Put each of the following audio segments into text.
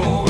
for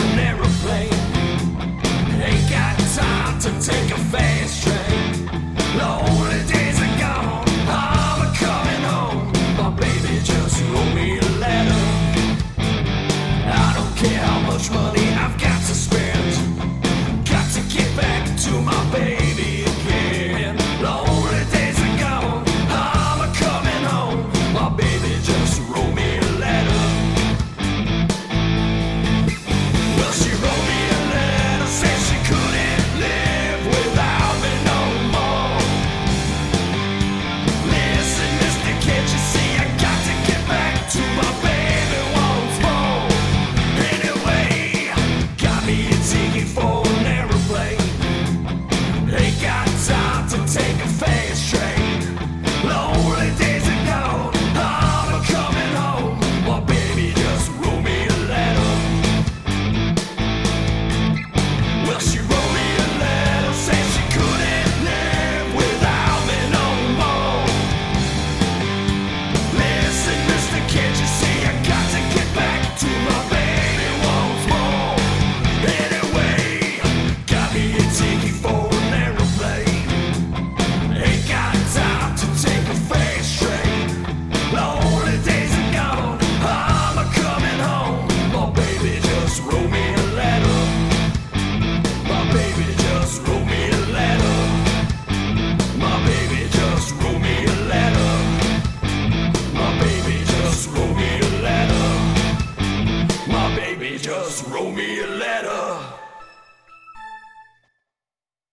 just wrote me a letter.